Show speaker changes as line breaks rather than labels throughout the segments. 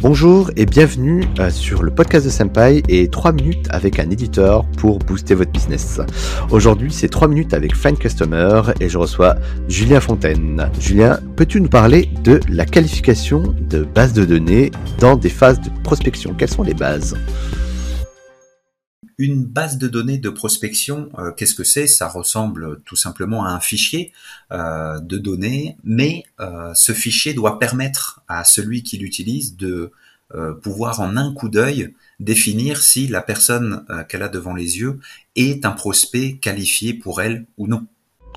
Bonjour et bienvenue euh, sur le podcast de Senpai et 3 minutes avec un éditeur pour booster votre business. Aujourd'hui, c'est 3 minutes avec Find Customer et je reçois Julien Fontaine. Julien, peux-tu nous parler de la qualification de base de données dans des phases de prospection? Quelles sont les bases?
Une base de données de prospection, euh, qu'est-ce que c'est? Ça ressemble tout simplement à un fichier euh, de données, mais euh, ce fichier doit permettre à celui qui l'utilise de pouvoir en un coup d'œil définir si la personne qu'elle a devant les yeux est un prospect qualifié pour elle ou non.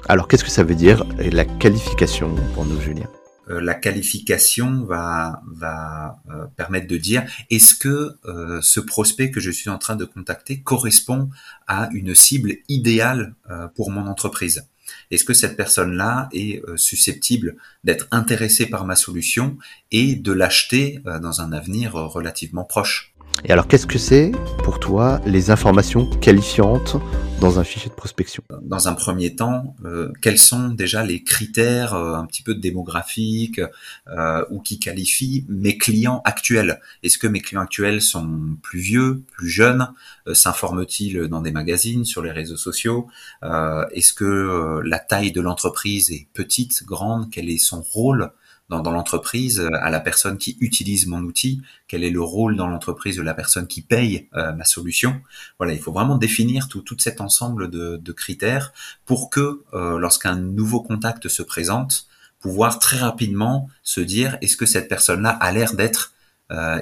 Alors qu'est-ce que ça veut dire la qualification pour nous, Julien?
La qualification va, va euh, permettre de dire est-ce que euh, ce prospect que je suis en train de contacter correspond à une cible idéale pour mon entreprise? Est-ce que cette personne-là est susceptible d'être intéressée par ma solution et de l'acheter dans un avenir relativement proche?
Et alors qu'est-ce que c'est pour toi les informations qualifiantes dans un fichier de prospection.
Dans un premier temps, euh, quels sont déjà les critères euh, un petit peu démographiques euh, ou qui qualifient mes clients actuels? Est-ce que mes clients actuels sont plus vieux, plus jeunes? S'informent-ils dans des magazines, sur les réseaux sociaux? Est-ce que la taille de l'entreprise est petite, grande? Quel est son rôle dans, l'entreprise euh, à la personne qui utilise mon outil, quel est le rôle dans l'entreprise de la personne qui paye euh, ma solution? Voilà, il faut vraiment définir tout, cet ensemble de, critères pour que euh, lorsqu'un nouveau contact se présente, pouvoir très rapidement se dire est-ce que cette personne-là a l'air d'être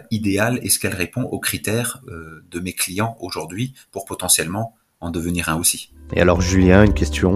idéale, est-ce qu'elle répond aux critères de mes clients aujourd'hui pour potentiellement en devenir un aussi?
Et alors Julien, une question,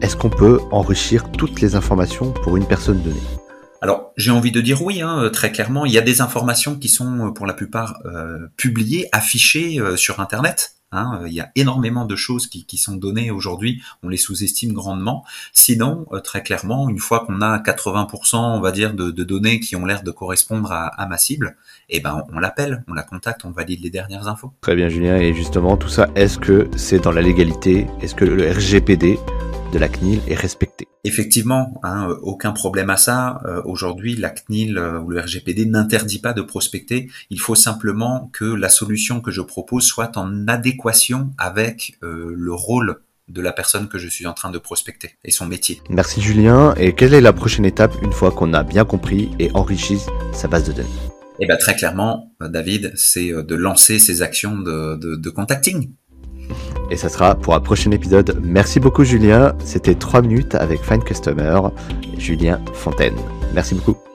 est-ce qu'on peut enrichir toutes les informations pour une personne donnée?
Alors, j'ai envie de dire oui, hein, très clairement. Il y a des informations qui sont euh, pour la plupart euh, publiées, affichées euh, sur Internet. Hein. il y a énormément de choses qui, sont données aujourd'hui, on les sous-estime grandement. Sinon, très clairement, une fois qu'on a 80%, on va dire, de, de données qui ont l'air de correspondre à, à, ma cible, eh ben, on l'appelle, on la contacte, on valide les dernières infos.
Très bien, Julien. Et justement, tout ça, est-ce que c'est dans la légalité? Est-ce que le RGPD de la CNIL est respecté.
Effectivement, hein, aucun problème à ça. Euh, aujourd'hui, la CNIL euh, ou le RGPD n'interdit pas de prospecter. Il faut simplement que la solution que je propose soit en adéquation avec euh, le rôle de la personne que je suis en train de prospecter et son métier.
Merci Julien. Et quelle est la prochaine étape une fois qu'on a bien compris et enrichi sa base de données?
Eh bien très clairement, David, c'est de lancer ces actions de, de, de contacting.
Et ça sera pour un prochain épisode. Merci beaucoup Julien. C'était 3 minutes avec Fine Customer, Julien Fontaine. Merci beaucoup.